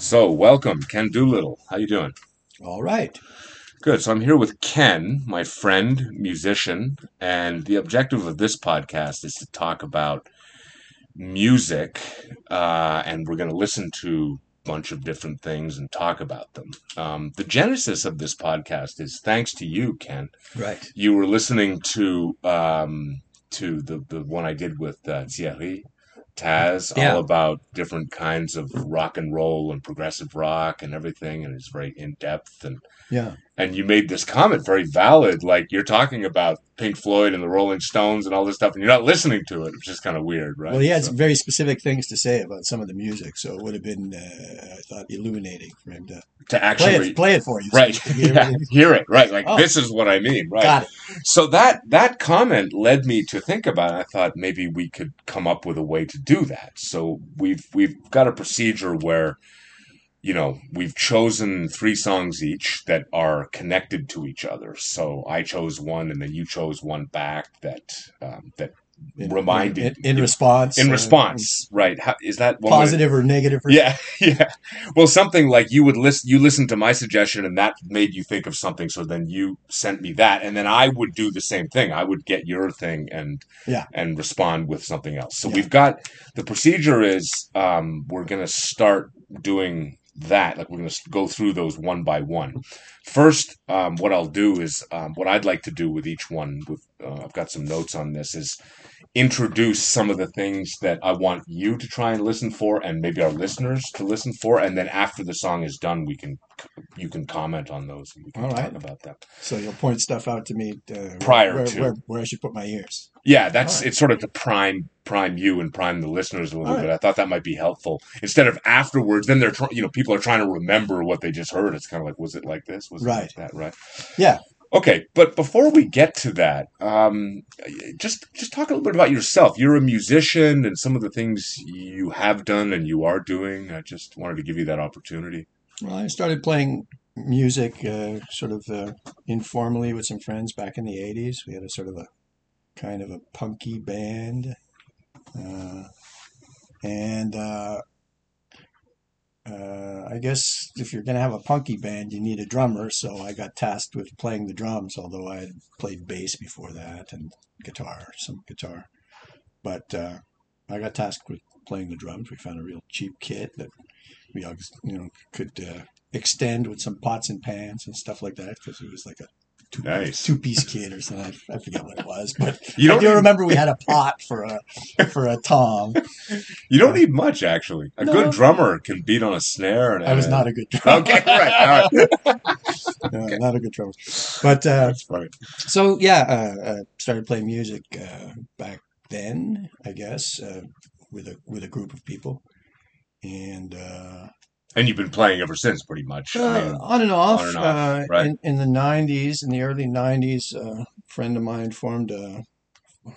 So, welcome, Ken Doolittle. How you doing? All right. Good. So I'm here with Ken, my friend, musician, and the objective of this podcast is to talk about music, uh, and we're going to listen to a bunch of different things and talk about them. Um, the genesis of this podcast is thanks to you, Ken. Right. You were listening to um, to the the one I did with uh, Thierry Taz, Yeah. all about different kinds of rock and roll and progressive rock and everything, and it's very in depth and Yeah. And you made this comment very valid like you're talking about pink floyd and the rolling stones and all this stuff and you're not listening to it it's just kind of weird right Well, he had So- some very specific things to say about some of the music, so it would have been, uh, I thought, illuminating for him to to play actually it, play it for you. right So you yeah, hear it right like Oh. this is what i mean right Got it. so that that comment led me to think about it. i thought maybe we could come up with a way to do that so we've we've got a procedure where you know we've chosen three songs each that are connected to each other so i chose one and then you chose one back that um, that In, reminded in, in response. in uh, response right How, is that one way- positive or negative. yeah yeah well something like you would listen you listened to my suggestion and that made you think of something so then you sent me that and then i would do the same thing i would get your thing and Yeah. and respond with something else so Yeah. we've got the procedure is um, we're going to start doing that like we're going to go through those one by one. First um, what i'll do is um, what i'd like to do with each one with uh, i've got some notes on this is introduce some of the things that I want you to try and listen for, and maybe our listeners to listen for, and then after the song is done, we can you can comment on those and we can All right. talk about that. So you'll point stuff out to me uh, Prior where, to. where, where I should put my ears. Yeah, that's right. it's sort of to prime prime you and prime the listeners a little All bit. I thought that might be helpful instead of afterwards. Then they're tr- you know people are trying to remember what they just heard. It's kind of like was it like this? Was it Right. like that? Right. Yeah. Okay, but before we get to that, um, just just talk a little bit about yourself. You're a musician, and some of the things you have done and you are doing. I just wanted to give you that opportunity. Well, I started playing music uh, sort of uh, informally with some friends back in the 80s. We had a sort of a kind of a punky band. Uh, and uh, I guess if you're going to have a punky band, you need a drummer. So I got tasked with playing the drums, although I had played bass before that and guitar, some guitar. But uh, I got tasked with playing the drums. We found a real cheap kit that we you know could uh, extend with some pots and pans and stuff like that because it was like a two, Nice. two piece kit or something. I, I forget what it was, but You don't do need, remember we had a pot for a for a tom. you don't need much actually. A No. good drummer can beat on a snare. And I was not a good drummer. okay. Right. All right. No, not a good drummer. But uh, That's funny. so yeah, uh, uh, started playing music uh, back then, I guess, uh, with a with a group of people, and. Uh, And you've been playing ever since, pretty much. I Uh, mean, on and off. on and off, uh, right. in, in the 90s, in the early 90s, uh, a friend of mine formed a,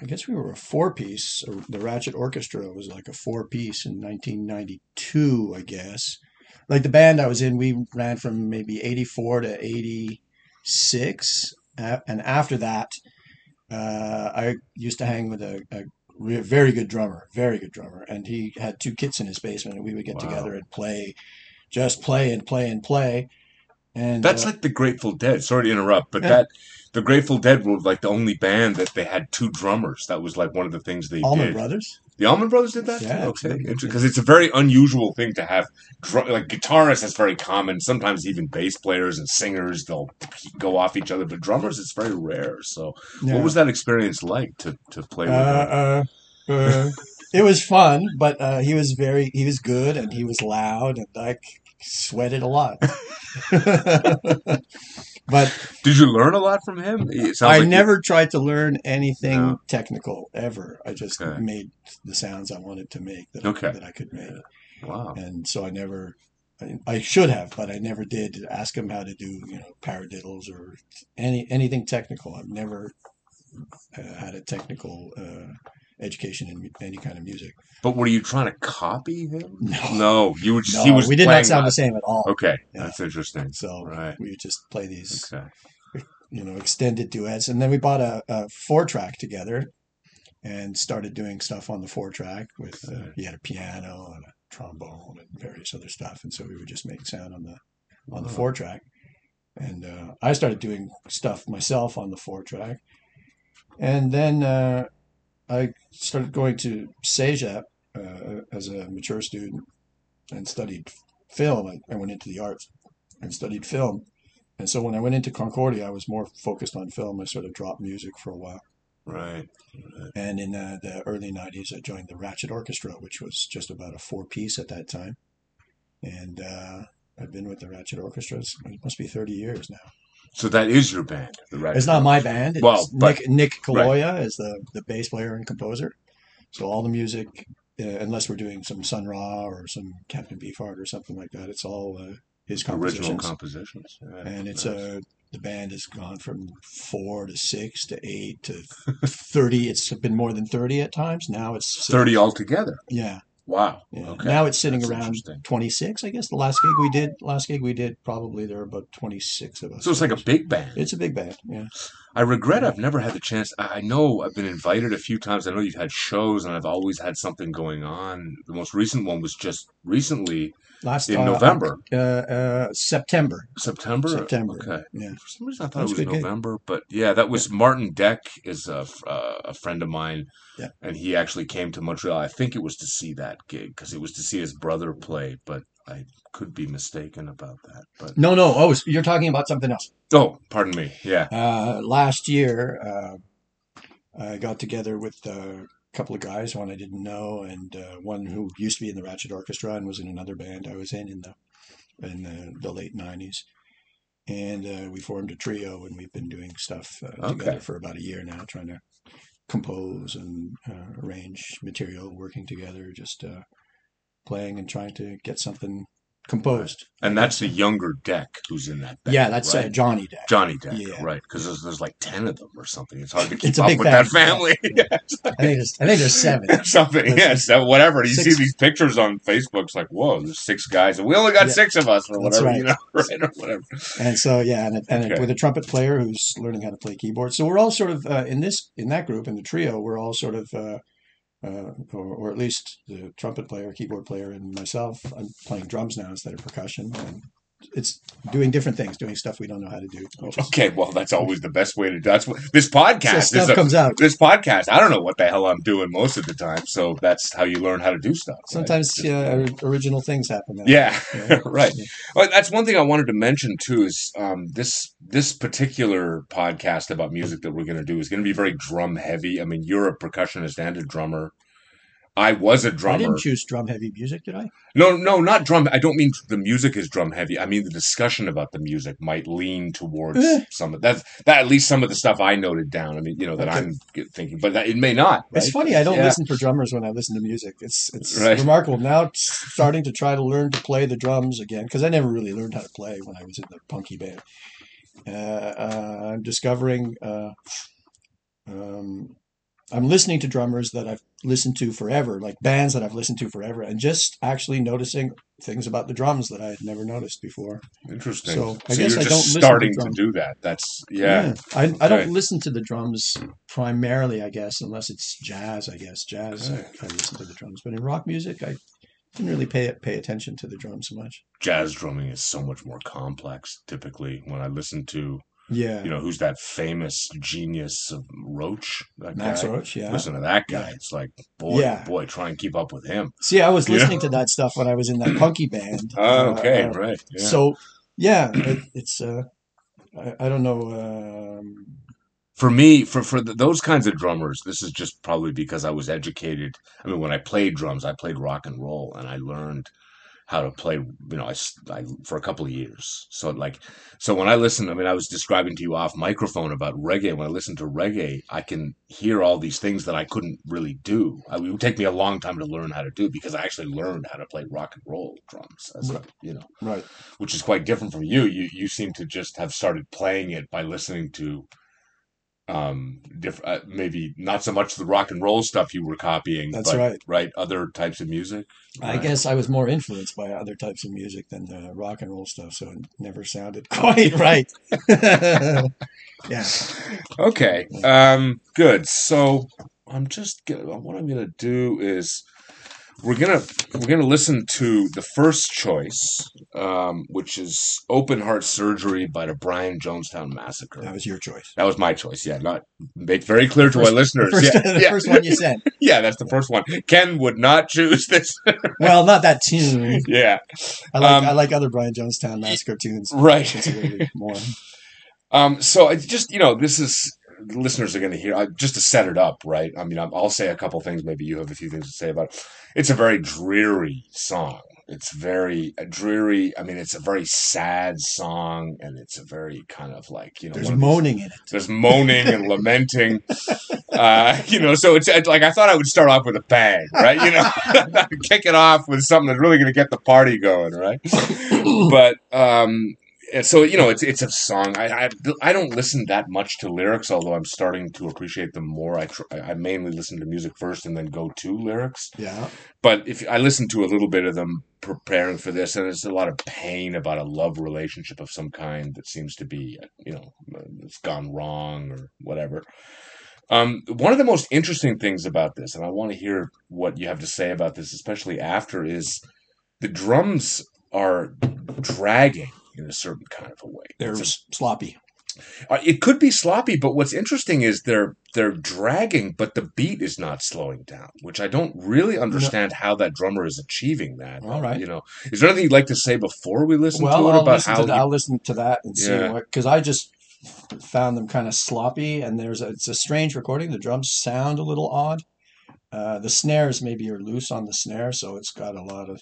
I guess we were a four piece. The Ratchet Orchestra was like a four piece in 1992, I guess. Like the band I was in, we ran from maybe 84 to 86. And after that, uh, I used to hang with a, a very good drummer, very good drummer. And he had two kits in his basement, and we would get Wow. together and play, just play and play and play. And That's uh, like the Grateful Dead. Sorry to interrupt, but Yeah. that the Grateful Dead were like the only band that they had two drummers. That was like one of the things they Allman did. Brothers. The Allman Brothers did that. Yeah, okay, because it's a very unusual thing to have. Like guitarists, that's very common. Sometimes even bass players and singers they'll go off each other, but drummers, it's very rare. So, what was that experience like to to play with? them? Uh, uh, uh, it was fun, but uh, he was very he was good and he was loud and I sweated a lot. but Did you learn a lot from him? I like you- never tried to learn anything No. technical ever. I just Okay. made the sounds I wanted to make that, Okay. that I could make. wow. And so I never, I, I should have, but I never did ask him how to do, you know, paradiddles or any anything technical. I've never uh, had a technical uh, education in any kind of music. But were you trying to copy him? No. No, you were. No, he was. we did not sound that. the same at all. Okay, Yeah. that's interesting. So Right. we just play these, Okay. you know, extended duets, and then we bought a, a four track together, and started doing stuff on the four track with. Uh, he had a piano and a trombone and various other stuff, and so we would just make sound on the on the four track. And uh, I started doing stuff myself on the four track, and then uh, I started going to CEGEP uh, as a mature student and studied film. I, I went into the arts and studied film. And so when I went into Concordia, I was more focused on film. I sort of dropped music for a while. Right. And in uh, the early 90s, I joined the Ratchet Orchestra, which was just about a four piece at that time. And uh, I've been with the Ratchet Orchestra, it must be 30 years now. So that is your band, the It's not my band. It's Well, but- Nick, Nick Caloia is the, the bass player and composer. So all the music, uh, unless we're doing some Sun Ra or some Captain Beefheart or something like that, it's all uh, his original compositions. compositions. Yeah, and it's nice. uh, the band has gone from four to six to eight to 30. It's been more than 30 at times. Now it's sitting- thirty altogether. Yeah. Wow. Yeah. Okay. Now it's sitting That's around 26, I guess. The last gig we did, last gig we did, probably there were about 26 of us. So it's like a big band. It's a big band. Yeah. I regret I've never had the chance. I I know I've been invited a few times. I know you've had shows, and I've always had something going on. The most recent one was just recently Last in uh, November, Uh, uh, September. September. September. Okay. Yeah. For some reason, I thought That was it was a good gig. November, but yeah, that was Martin Deck is a, uh, a friend of mine, Yeah. and he actually came to Montreal. I think it was to see that gig because it was to see his brother play, but I could be mistaken about that. But No, no. Oh, you're talking about something else. oh, pardon me. Yeah. Uh, last year, uh, I got together with couple of guys, one I didn't know, and uh, one who used to be in the Ratchet Orchestra and was in another band I was in in the in the, the late '90s. And uh, we formed a trio, and we've been doing stuff uh, Okay. together for about a year now, trying to compose and uh, arrange material, working together, just uh, playing and trying to get something composed. And that's the younger Deck who's in that band. yeah, that's uh. Johnny Deck. Johnny Deck, Yeah. right? Because there's, there's like ten of them or something. It's hard to keep up with that family. I think there's I think there's seven. something, yes, that- whatever. You Six- see these pictures on Facebook. It's like, whoa, there's six guys, and we only got Yeah. six of us, or whatever, right. you know, right, or whatever. And so yeah, and, and Okay. with a trumpet player who's learning how to play keyboard. So we're all sort of uh, in this in that group in the trio. We're all sort of, uh, uh, or, or at least the trumpet player, keyboard player, and myself. I'm playing drums now instead of percussion, and it's doing different things, doing stuff we don't know how to do. Okay, well, that's always the best way to. That's what this so podcast is. stuff a- comes out. this podcast, I don't know what the hell I'm doing most of the time, so that's how you learn how to do stuff. Sometimes Just- yeah, original things happen. that Yeah, way. Yeah. right. Yeah. Well, that's one thing I wanted to mention too. Is um, this this particular podcast about music that we're going to do is going to be very drum heavy. I mean, you're a percussionist and a drummer. I was a drummer. I didn't choose drum heavy music, did I? No, no, not drum. I don't mean the music is drum heavy. I mean the discussion about the music might lean towards Eh. some of that's that. At least some of the stuff I noted down. I mean, you know that Okay. I'm thinking, but that, it may not. It's funny. I don't Yeah. listen for drummers when I listen to music. It's it's Right. remarkable. Now starting to try to learn to play the drums again because I never really learned how to play when I was in the punky band. Uh, uh, I'm discovering. Uh, um, I'm listening to drummers that I've listened to forever, like bands that I've listened to forever, and just actually noticing things about the drums that I had never noticed before. Interesting. So, So, I guess you're I just don't listen to starting to, do that. That's yeah. I, I Okay. don't listen to the drums primarily, I guess, unless it's jazz. I guess jazz. I, I listen to the drums, but in rock music, I didn't really pay pay attention to the drums so much. Jazz drumming is so much more complex. Typically, when I listen to Yeah, you know who's that famous genius of Roach, that Max guy. Roach. Yeah. Listen to that guy. Yeah. It's like boy, Yeah. boy, try and keep up with him. See, I was Yeah. listening to that stuff when I was in that punky band. Oh, Uh, okay, uh, right. Yeah. So, yeah, it, it's. Uh, I, I don't know. Um, for me, for for th those kinds of drummers, this is just probably because I was educated. I mean, when I played drums, I played rock and roll, and I learned how to play. You know, I for a couple of years. So like, so when I listen, I mean, I was describing to you off microphone about reggae. When I listen to reggae, I can hear all these things that I couldn't really do. I, it would take me a long time to learn how to do because I actually learned how to play rock and roll drums. As a, you know, right. which is quite different from you. You you seem to just have started playing it by listening to um diff- uh, maybe not so much the rock and roll stuff you were copying That's but right. right other types of music I guess I was more influenced by other types of music than the rock and roll stuff, so it never sounded quite right. yeah. okay um good so i'm just gonna what i'm gonna do is we're gonna we're gonna listen to the first choice, um, which is "Open Heart Surgery" by the Brian Jonestown Massacre. That was your choice. That was my choice. Yeah, not make very clear to First- our listeners. The first, yeah, the yeah. first one you said. yeah, that's the first one. Ken would not choose this. Well, not that tune. yeah, I like Um, I like other Brian Jonestown massacre tunes right. more. Um, so I just, you know, this is listeners are going to hear I, just to set it up, right? I mean, I'm, I'll say a couple things. Maybe you have a few things to say about it. It's a very dreary song. It's very uh, dreary. I mean, it's a very sad song, and it's a very kind of like you know, There's of these- moaning in it. there's moaning and lamenting. Uh, you know, so it's it's like I thought I would start off with a bang, right? You know, kick it off with something that's really going to get the party going, right? but um, and so you know, it's it's a song. I, I I don't listen that much to lyrics, although I'm starting to appreciate them more. I tr- I mainly listen to music first and then go to lyrics. Yeah. But if I listen to a little bit of them preparing for this, and it's a lot of pain about a love relationship of some kind that seems to be, you know, it's gone wrong or whatever. Um, one of the most interesting things about this, and I want to hear what you have to say about this, especially after, is the drums are dragging in a certain kind of a way. They're a- sloppy. uh, it could be sloppy, but what's interesting is they're they're dragging, but the beat is not slowing down, which I don't really understand how that drummer is achieving that. All right. You know, is there anything you'd like to say before we listen Well, to it I'll about how to that. he- I'll listen to that and see Yeah. what because I just found them kind of sloppy and there's a, it's a strange recording. The drums sound a little odd. Uh, the snares maybe are loose on the snare, so it's got a lot of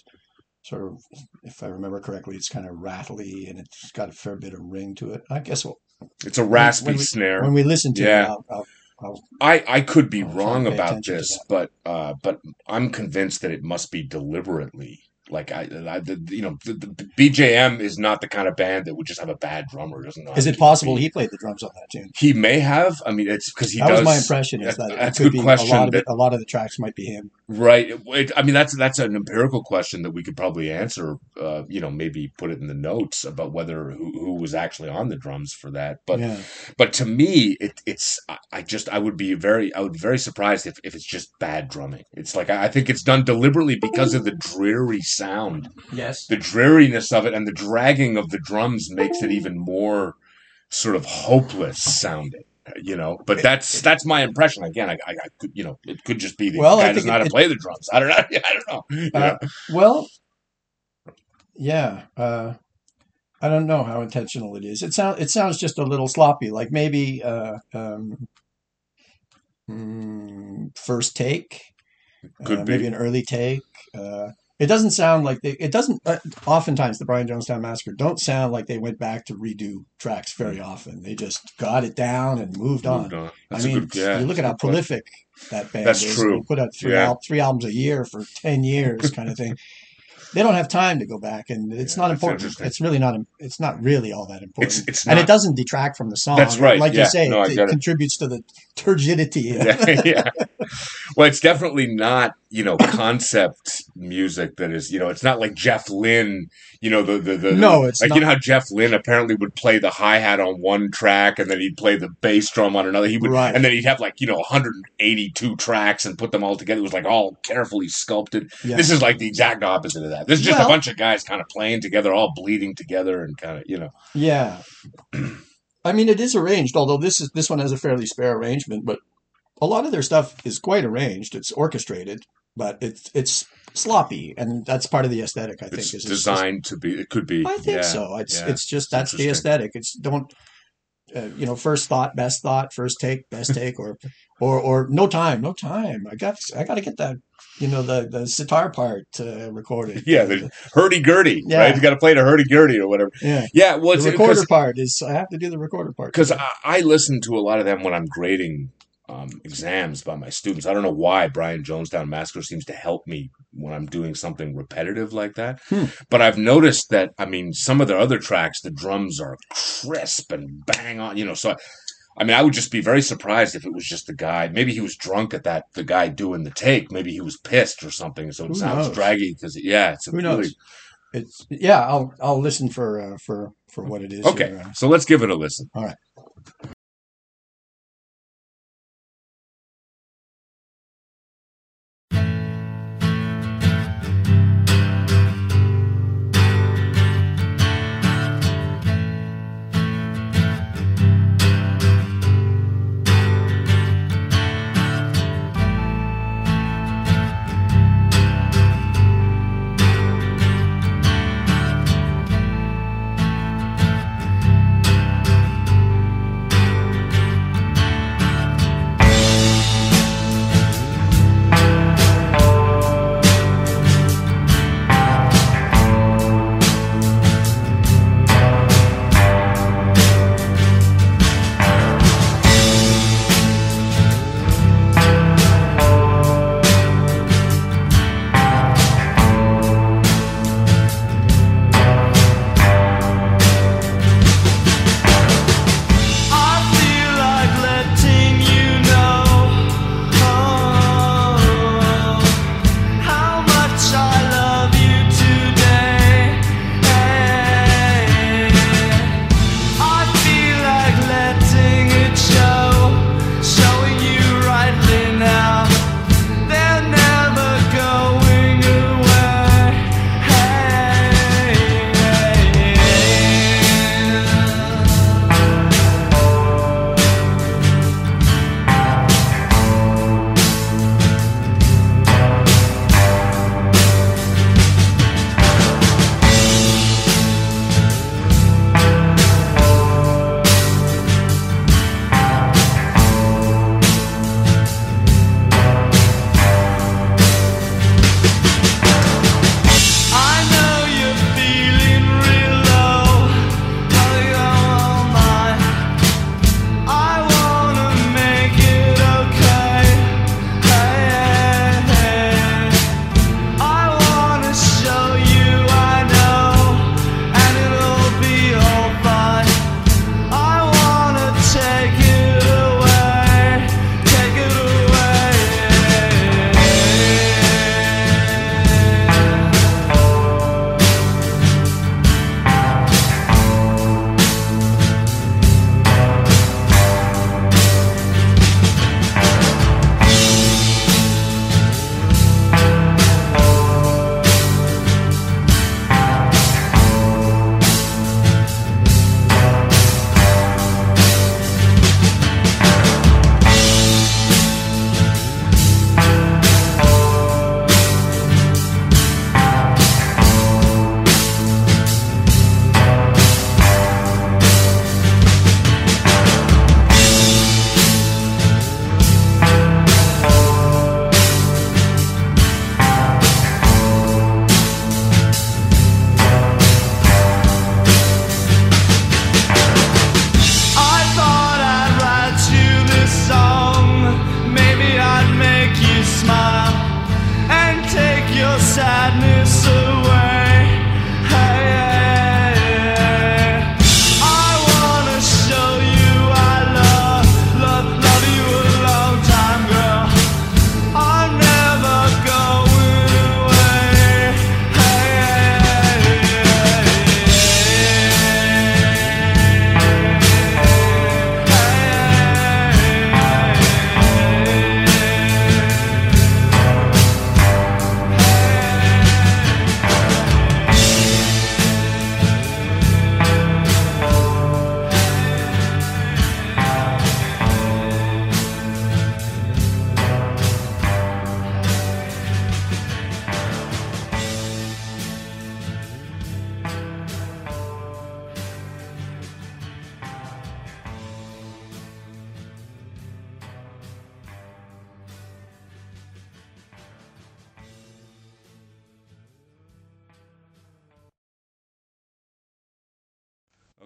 sort of, if I remember correctly, it's kind of rattly and it's got a fair bit of ring to it. I guess we'll, it's a raspy when we- snare? when we listen to Yeah. it, I'll, I'll, I'll I I could be wrong about this, but uh, but I'm convinced that it must be deliberately. Like I, I the, you know, the, the BJM is not the kind of band that would just have a bad drummer. Doesn't Is it possible beat. he played the drums on that tune? He may have. I mean, it's because he that does. was my impression. Is that- that's a could good be question a lot of that- it, a lot of the tracks might be him. Right. It, I mean, that's that's an empirical question that we could probably answer. Uh, you know, maybe put it in the notes about whether who, who was actually on the drums for that. But yeah, but to me, it, it's I- I just I would be very I would be very surprised if, if it's just bad drumming. It's like I, I think it's done deliberately because of the dreary sound, yes, the dreariness of it, and the dragging of the drums makes it even more sort of hopeless sounding. You know, but that's that's my impression. Again, I, I, I could, you know, it could just be the Well, guy doesn't know how it- to play the drums. I don't know. I don't know. Uh, know? Well, yeah. Uh, I don't know how intentional it is. It sounds it sounds just a little sloppy. Like maybe uh, um, mm, first take, Could uh, be. maybe an early take. Uh, it doesn't sound like they. It doesn't. Uh, oftentimes, the Brian Jonestown Massacre don't sound like they went back to redo tracks very often. They just got it down and moved on. Moved on. I That's a mean, good. Yeah, you look at how prolific that band That's is. true. They put out three, Yeah. al- three albums a year for 10 years kind of thing. They don't have time to go back and it's Yeah, not important. It's really not, it's not really all that important. It's it's and it doesn't detract from the song. That's right, Like yeah. you say, No, it, it. contributes to the turgidity. yeah, yeah. Well, it's definitely not, you know, concept music that is, you know, it's not like Jeff Lynne, you know, the the, the No, it's like not. you know how Jeff Lynne apparently would play the hi hat on one track and then he'd play the bass drum on another. He would, Right. and then he'd have like you know 182 tracks and put them all together. It was like all carefully sculpted. Yeah. This is like the exact opposite of that. This is just Well- a bunch of guys kind of playing together, all bleeding together, and kind of you know. Yeah. I mean, it is arranged, although this is this one has a fairly spare arrangement, but a lot of their stuff is quite arranged. It's orchestrated, but it's it's sloppy, and that's part of the aesthetic. I think It's is designed to be. It could be. I think yeah, so. It's yeah. it's just that's the aesthetic. It's don't uh, you know first thought, best thought, first take, best take, or or or no time, no time. I got I got to get that you know the the sitar part uh, recorded. Yeah, the hurdy gurdy, Yeah. right? You got to play the hurdy gurdy or whatever. yeah. Yeah, well, the recorder part is I have to do the recorder part because I, I listen to a lot of them when I'm grading um, exams by my students. I don't know why Brian Jonestown Massacre seems to help me when I'm doing something repetitive like that. Hmm. But I've noticed that I mean some of their other tracks, the drums are crisp and bang on. You know, so. I, I mean, I would just be very surprised if it was just the guy. Maybe he was drunk at that. The guy doing the take. Maybe he was pissed or something. So it Who sounds knows? draggy because yeah, it's a Who knows? really It's yeah. I'll I'll listen for uh, for for what it is. okay. here, uh, So let's give it a listen. All right.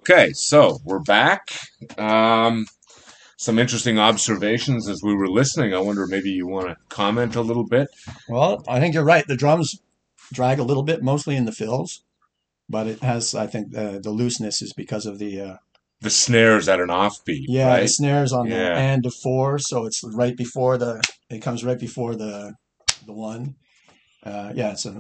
Okay, so we're back. Um, some interesting observations as we were listening. I wonder maybe you want to comment a little bit. Well, I think you're right. The drums drag a little bit, mostly in the fills, but it has, I think, uh, the looseness is because of the uh, The snares at an offbeat, yeah the snares on the Yeah. end of four, so it's right before the it comes right before the the one. Uh, yeah, it's a.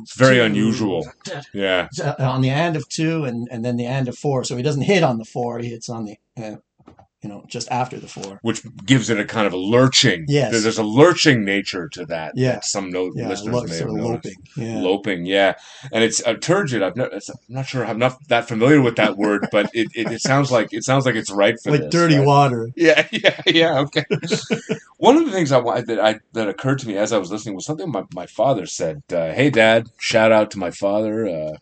It's very two, unusual. Yeah, on the end of two and, and then the end of four. So he doesn't hit on the four; he hits on the, uh, you know, just after the four. which gives it a kind of a lurching. Yes. There- there's a lurching nature to that. Yeah. that some no- Yeah, listeners lo- may have loping. Yeah, Loping, yeah, and it's uh, turgid. I've not, I'm not sure. I'm not that familiar with that word, but it, it, it sounds like it sounds like it's right for like this, dirty right? water. Yeah, yeah, yeah. Okay. One of the things I that I that occurred to me as I was listening was something my, my father said. Uh, hey, Dad! Shout out to my father. Uh,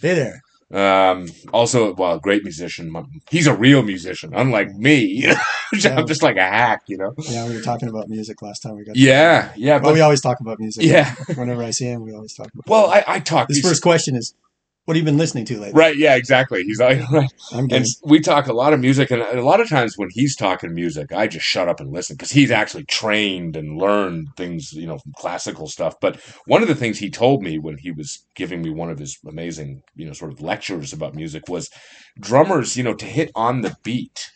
Hey there. Um, also, well, great musician. He's a real musician, unlike me. Yeah. I'm just like a hack, you know. Yeah, we were talking about music last time we got. Yeah, yeah, Well, but we always talk about music. yeah. Whenever I see him, we always talk about. Well, I, I talk. His first question is, "What have you been listening to lately?" Right, yeah, exactly. He's like, right. I'm good. and we talk a lot of music, and a lot of times when he's talking music, I just shut up and listen because he's actually trained and learned things, you know, from classical stuff. But one of the things he told me when he was giving me one of his amazing, you know, sort of lectures about music was drummers, you know, to hit on the beat.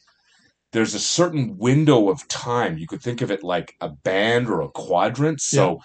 There's a certain window of time. You could think of it like a band or a quadrant. So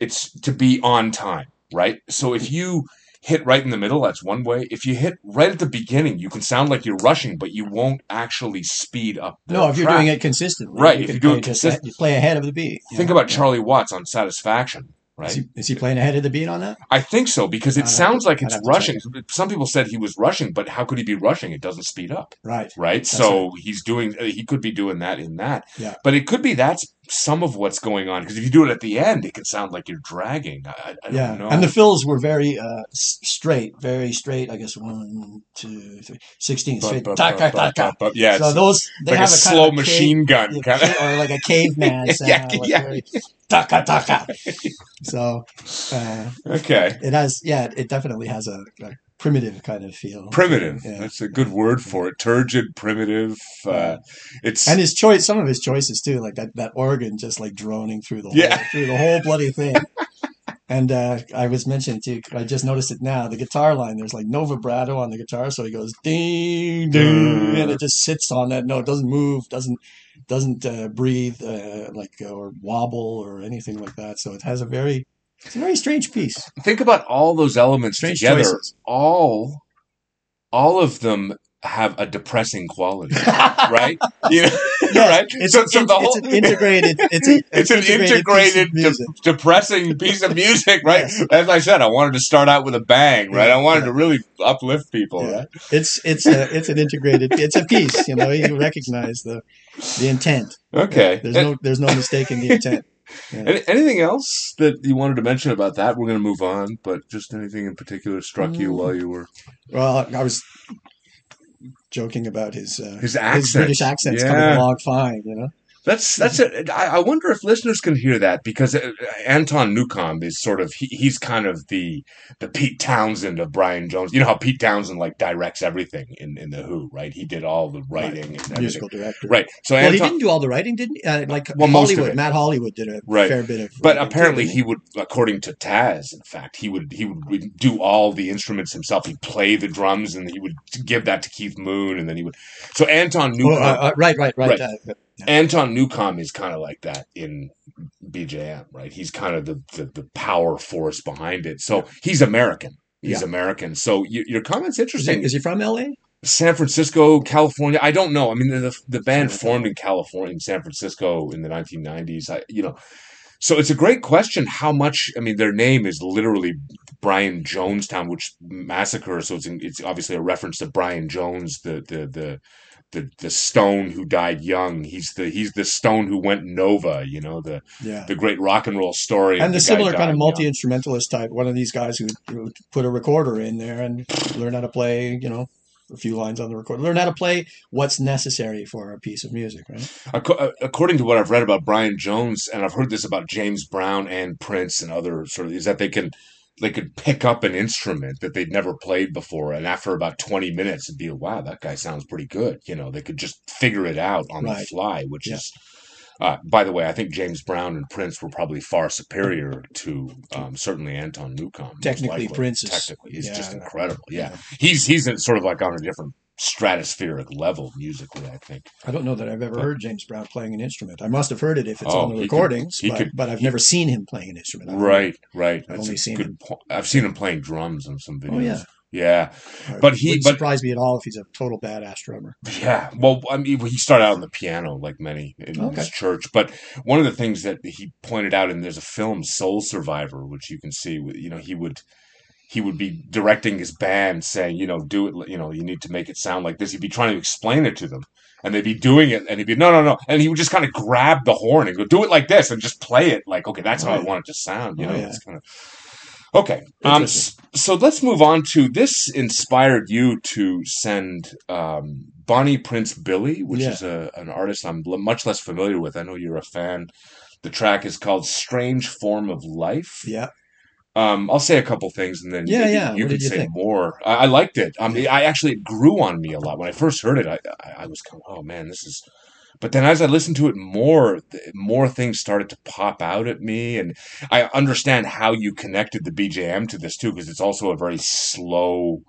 it's to be on time, right? So if you hit right in the middle, that's one way. If you hit right at the beginning, you can sound like you're rushing, but you won't actually speed up. No, if you're track. doing it consistently, Right, you if you do play it just consist- you play ahead of the beat. think know? about Yeah. Charlie Watts on Satisfaction, right? Is he, is he playing ahead of the beat on that? I think so because it sounds to- like it's rushing. Some people said he was rushing, but how could he be rushing? It doesn't speed up, Right. right? so he's doing. He could be doing that in that. Yeah. But it could be that's some of what's going on because if you do it at the end, it can sound like you're dragging. I, I- yeah, don't know. and the fills were very uh, straight, very straight. I guess one, two, three, sixteen But- straight. but- Ta- but- ta- but- yeah, so those they like a have a, kind slow a machine gun cave, kind of. or like a caveman sound. Yeah, like yeah. very taka taka. So uh, Okay. it has, yeah, it definitely has a, a primitive kind of feel. Primitive. Yeah. That's a good word for it. Turgid, primitive. Uh, it's And his choice, some of his choices too, like that, that organ just like droning through the whole, Yeah. through the whole bloody thing. and uh, I was mentioning too, I just noticed it now. The guitar line, there's like no vibrato on the guitar, so he goes ding ding, and it just sits on that note, doesn't move, doesn't doesn't uh, breathe, uh, like or wobble or anything like that. So it has a very, it's a very strange piece. think about all those elements Strange together. choices. All, all of them have a depressing quality, right? You know, Yeah, right? It's, So- so it's, the it's whole- an integrated. It's, a, It's an integrated, piece music. de- depressing piece of music, right? Yes. As I said, I wanted to start out with a bang, right? I wanted yeah. to really uplift people, Yeah. right? It's it's a it's an integrated. It's a piece. You know, you recognize the the intent. Okay. There's no there's no mistaking the intent. Any, anything else that you wanted to mention about that? We're going to move on, but just anything in particular struck you Mm. while you were Well, I was joking about his uh, his accent, his British accent's Yeah. coming along fine. You know, That's that's it. I, I wonder if listeners can hear that because uh, Anton Newcombe is sort of he, he's kind of the the Pete Townshend of Brian Jones. You know how Pete Townshend like directs everything in, in the Who, right? He did all the writing and musical director, right? So he didn't do all the writing, didn't he? Uh, like Well, Hollywood. Matt Hollywood did a Right. fair bit of. but apparently he would, according to Taz, in fact, he would he would do all the instruments himself. He'd play the drums and he would give that to Keith Moon, and then he would. So Anton Oh, Newcombe, uh, uh, right, right, right. Right. Anton Newcombe is kind of like that in BJM, right? He's kind of the, the, the power force behind it. So he's American. He's Yeah. American. So y your comment's is, interesting. he, is he from L.A.? San Francisco, California. I don't know. I mean, the the band formed in California, in San Francisco, in the 1990s. I, you know, so it's a great question. How much? I mean, their name is literally Brian Jonestown, which massacre. So it's it's obviously a reference to Brian Jones, the the the. The, the stone who died young. He's the he's the stone who went nova. You know the Yeah. the great rock and roll story. and the guy similar kind of multi instrumentalist type, one of these guys who, who put a recorder in there and learn how to play, you know, a few lines on the recorder, learn how to play what's necessary for a piece of music, right? Uh, According to what I've read about Brian Jones, and I've heard this about James Brown and Prince and other sort of, is that they can they could pick up an instrument that they'd never played before, and after about twenty minutes, it'd be wow, that guy sounds pretty good. You know, they could just figure it out on the fly, which Yeah. is. Uh, by the way, I think James Brown and Prince were probably far superior to um, certainly Anton Newcombe. Technically. Prince is- technically he's just incredible. Yeah, he's he's in sort of like on a different stratospheric level musically. I think. I don't know that I've ever But- heard James Brown playing an instrument. I must have heard it if it's Oh, on the he could- recordings, but, could- but I've he- never seen him playing an instrument. Right, right. I've That's only seen him- point. I've seen him playing drums in some videos. Oh, yeah. yeah, but he- wouldn't but- surprise me at all if he's a total badass drummer. yeah. Well, I mean, he started out on the piano, like many in Okay. his church. But one of the things that he pointed out, and there's a film, Soul Survivor, which you can see. You know, he would he would be directing his band, saying, you know, do it. You know, you need to make it sound like this. He'd be trying to explain it to them. And they'd be doing it, and he'd be no, no, no, and he would just kind of grab the horn and go, "Do it like this," and just play it like, okay, that's how I want it to sound. You Oh, know, yeah. it's kind of okay. Um, so let's move on to this. Inspired you to send um, Bonnie Prince Billy, which Yeah. is a, an artist I'm l- much less familiar with. I know you're a fan. The track is called "Strange Form of Life." Yeah, Um, I'll say a couple things, and then Yeah, maybe yeah. you What could you say think? more. I, I liked it. I mean, I actually it grew on me a lot when I first heard it. I I, I was kind of, oh man, this is. But then as I listened to it more, more things started to pop out at me, and I understand how you connected the BJM to this too, because it's also a very slow,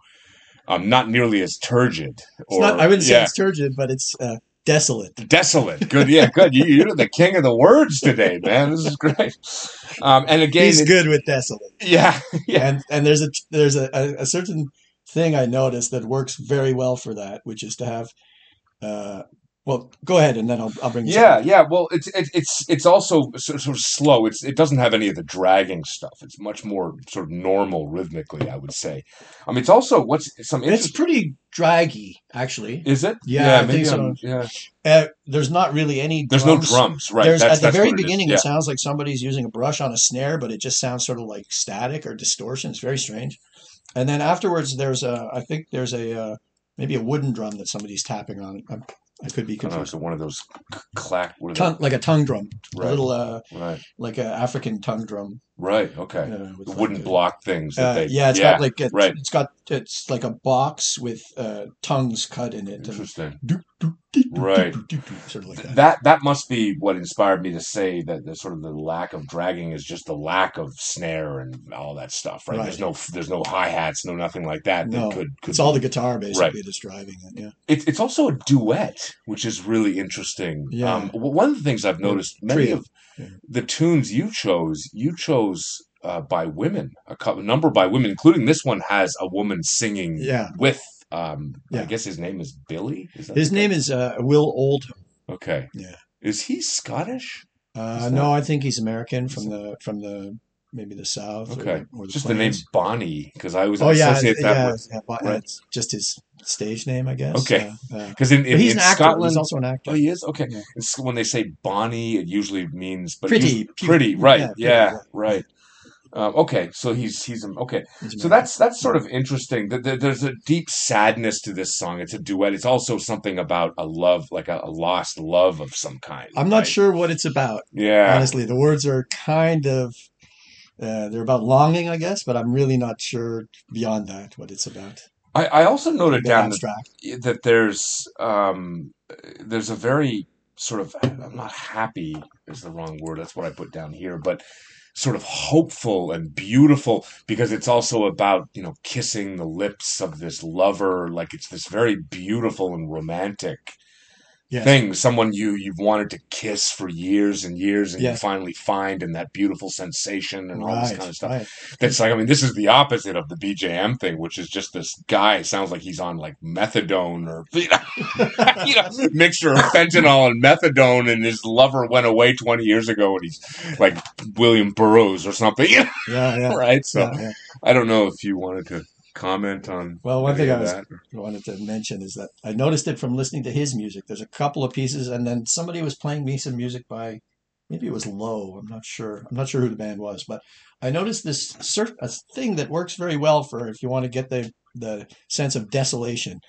um, not nearly as turgid. it's not. I wouldn't say it's turgid, but it's uh, desolate. desolate. Good, yeah, good. You, you're the king of the words today, man. This is great. Um, and again, He's it- good with desolate. yeah, yeah. And and there's a there's a, a, a certain thing I noticed that works very well for that, which is to have. Uh, well, go ahead, and then I'll I'll bring. Yeah, up. yeah. Well, it's it, it's it's also sort of slow. It's it doesn't have any of the dragging stuff. It's much more sort of normal rhythmically, I would say. I mean, it's also what's some It's interesting. pretty draggy, actually. Is it? Yeah, I maybe think so. I'm- yeah. Uh, there's not really any. There's no drums, right? There's at the very what it beginning, Yeah. it sounds like somebody's using a brush on a snare, but it just sounds sort of like static or distortion. It's very strange. And then afterwards, there's a, I think there's a, uh, maybe a wooden drum that somebody's tapping on. I'm, I could be I don't know, one of those clack. Tongue, like a tongue drum, Right. a little, uh. Right, like an African tongue drum. Right, okay. Uh, with The like a- block things. That Uh, they, yeah, it's got like it's, right. it's got it's like a box with uh, tongues cut in it, Interesting. Right. sort of like that. That that must be what inspired me to say that the sort of the lack of dragging is just the lack of snare and all that stuff, right? Right. There's no there's no hi hats, no nothing like that. No, that could, could It's all the guitar basically that's driving it. Yeah. It's it's also a duet, which is really interesting. Yeah. Um, one of the things I've noticed many trio. of Yeah. the tunes you chose, you chose uh, by women, a couple number by women, including this one has a woman singing Yeah. with. Um, I guess his name is Billy. Is that His name is uh, Will Oldham. okay. Yeah. Is he Scottish? Uh, Is no, that- I think he's American from the from the maybe the south. Okay, the- or the just the name. Bonnie because I always Oh yeah, associate that yeah, with yeah, but right. it's just his stage name, I guess. Okay. Uh, uh, because in, in, he's in an actor. Scotland. He's also an actor. Oh, he is okay. Yeah. It's, when they say Bonnie, it usually means but Pretty, usually- pretty, right? yeah, Yeah, pretty, right. Um, okay, so he's he's okay. So that's that's sort of interesting. Th- th- There's a deep sadness to this song. It's a duet. It's also something about a love, like a, a lost love of some kind. I'm not right? sure what it's about. Yeah, Honestly, the words are kind of uh, they're about longing, I guess, but I'm really not sure beyond that what it's about. I, I also noted down that, that there's um, there's a very sort of I'm not happy is the wrong word. That's what I put down here, but sort of hopeful and beautiful because it's also about you know kissing the lips of this lover. Like it's this very beautiful and romantic Yes. thing. Someone you you've wanted to kiss for years and years, and you finally find, and that beautiful sensation and all this kind of stuff. right. That's like, I mean, this is the opposite of the BJM thing, which is just this guy sounds like he's on like methadone or you know, you know, mixture of fentanyl and methadone, and his lover went away 20 years ago, and he's like William Burroughs or something, Yeah, yeah. right? So yeah. I don't know if you wanted to comment on. Well, one thing I was wanted to mention is that I noticed it from listening to his music. There's a couple of pieces, and then somebody was playing me some music by maybe it was Low. I'm not sure. I'm not sure who the band was, but I noticed this cer- a thing that works very well for if you want to get the the sense of desolation.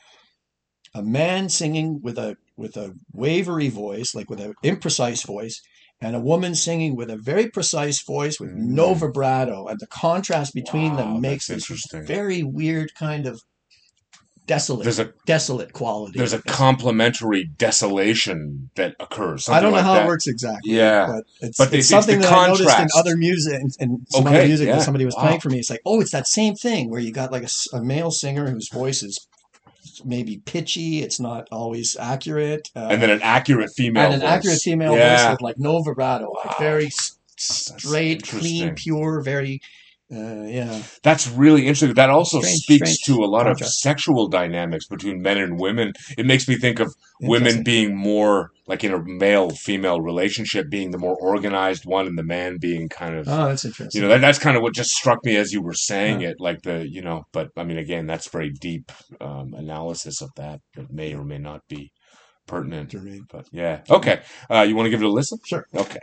A man singing with a with a wavery voice, like with an imprecise voice, and a woman singing with a very precise voice with no Mm. vibrato, and the contrast between Wow, them makes this very weird kind of desolate, There's a desolate quality. there's a complementary desolation that occurs. I don't know like how that. it works exactly. Yeah. but it's, But it's something the that I noticed in other music and, some Okay, other music yeah. that somebody was Wow. playing for me. It's like, oh, it's that same thing where you got like a male singer whose voice is maybe pitchy. It's not always accurate. Uh, And then an accurate female and an voice. accurate female Yeah. voice with like no vibrato, Wow. like very straight, clean, pure, very. Uh, yeah, That's really interesting. That also Strange- speaks strange to a lot of sexual dynamics between men and women. It makes me think of women being more like in a male female relationship, being the more organized one, and the man being kind of. Oh, that's interesting. you know that, that's kind of what just struck me as you were saying Yeah. it like the you know but i mean again that's very deep um, analysis of that that may or may not be pertinent but yeah okay uh, you want to give it a listen Sure. okay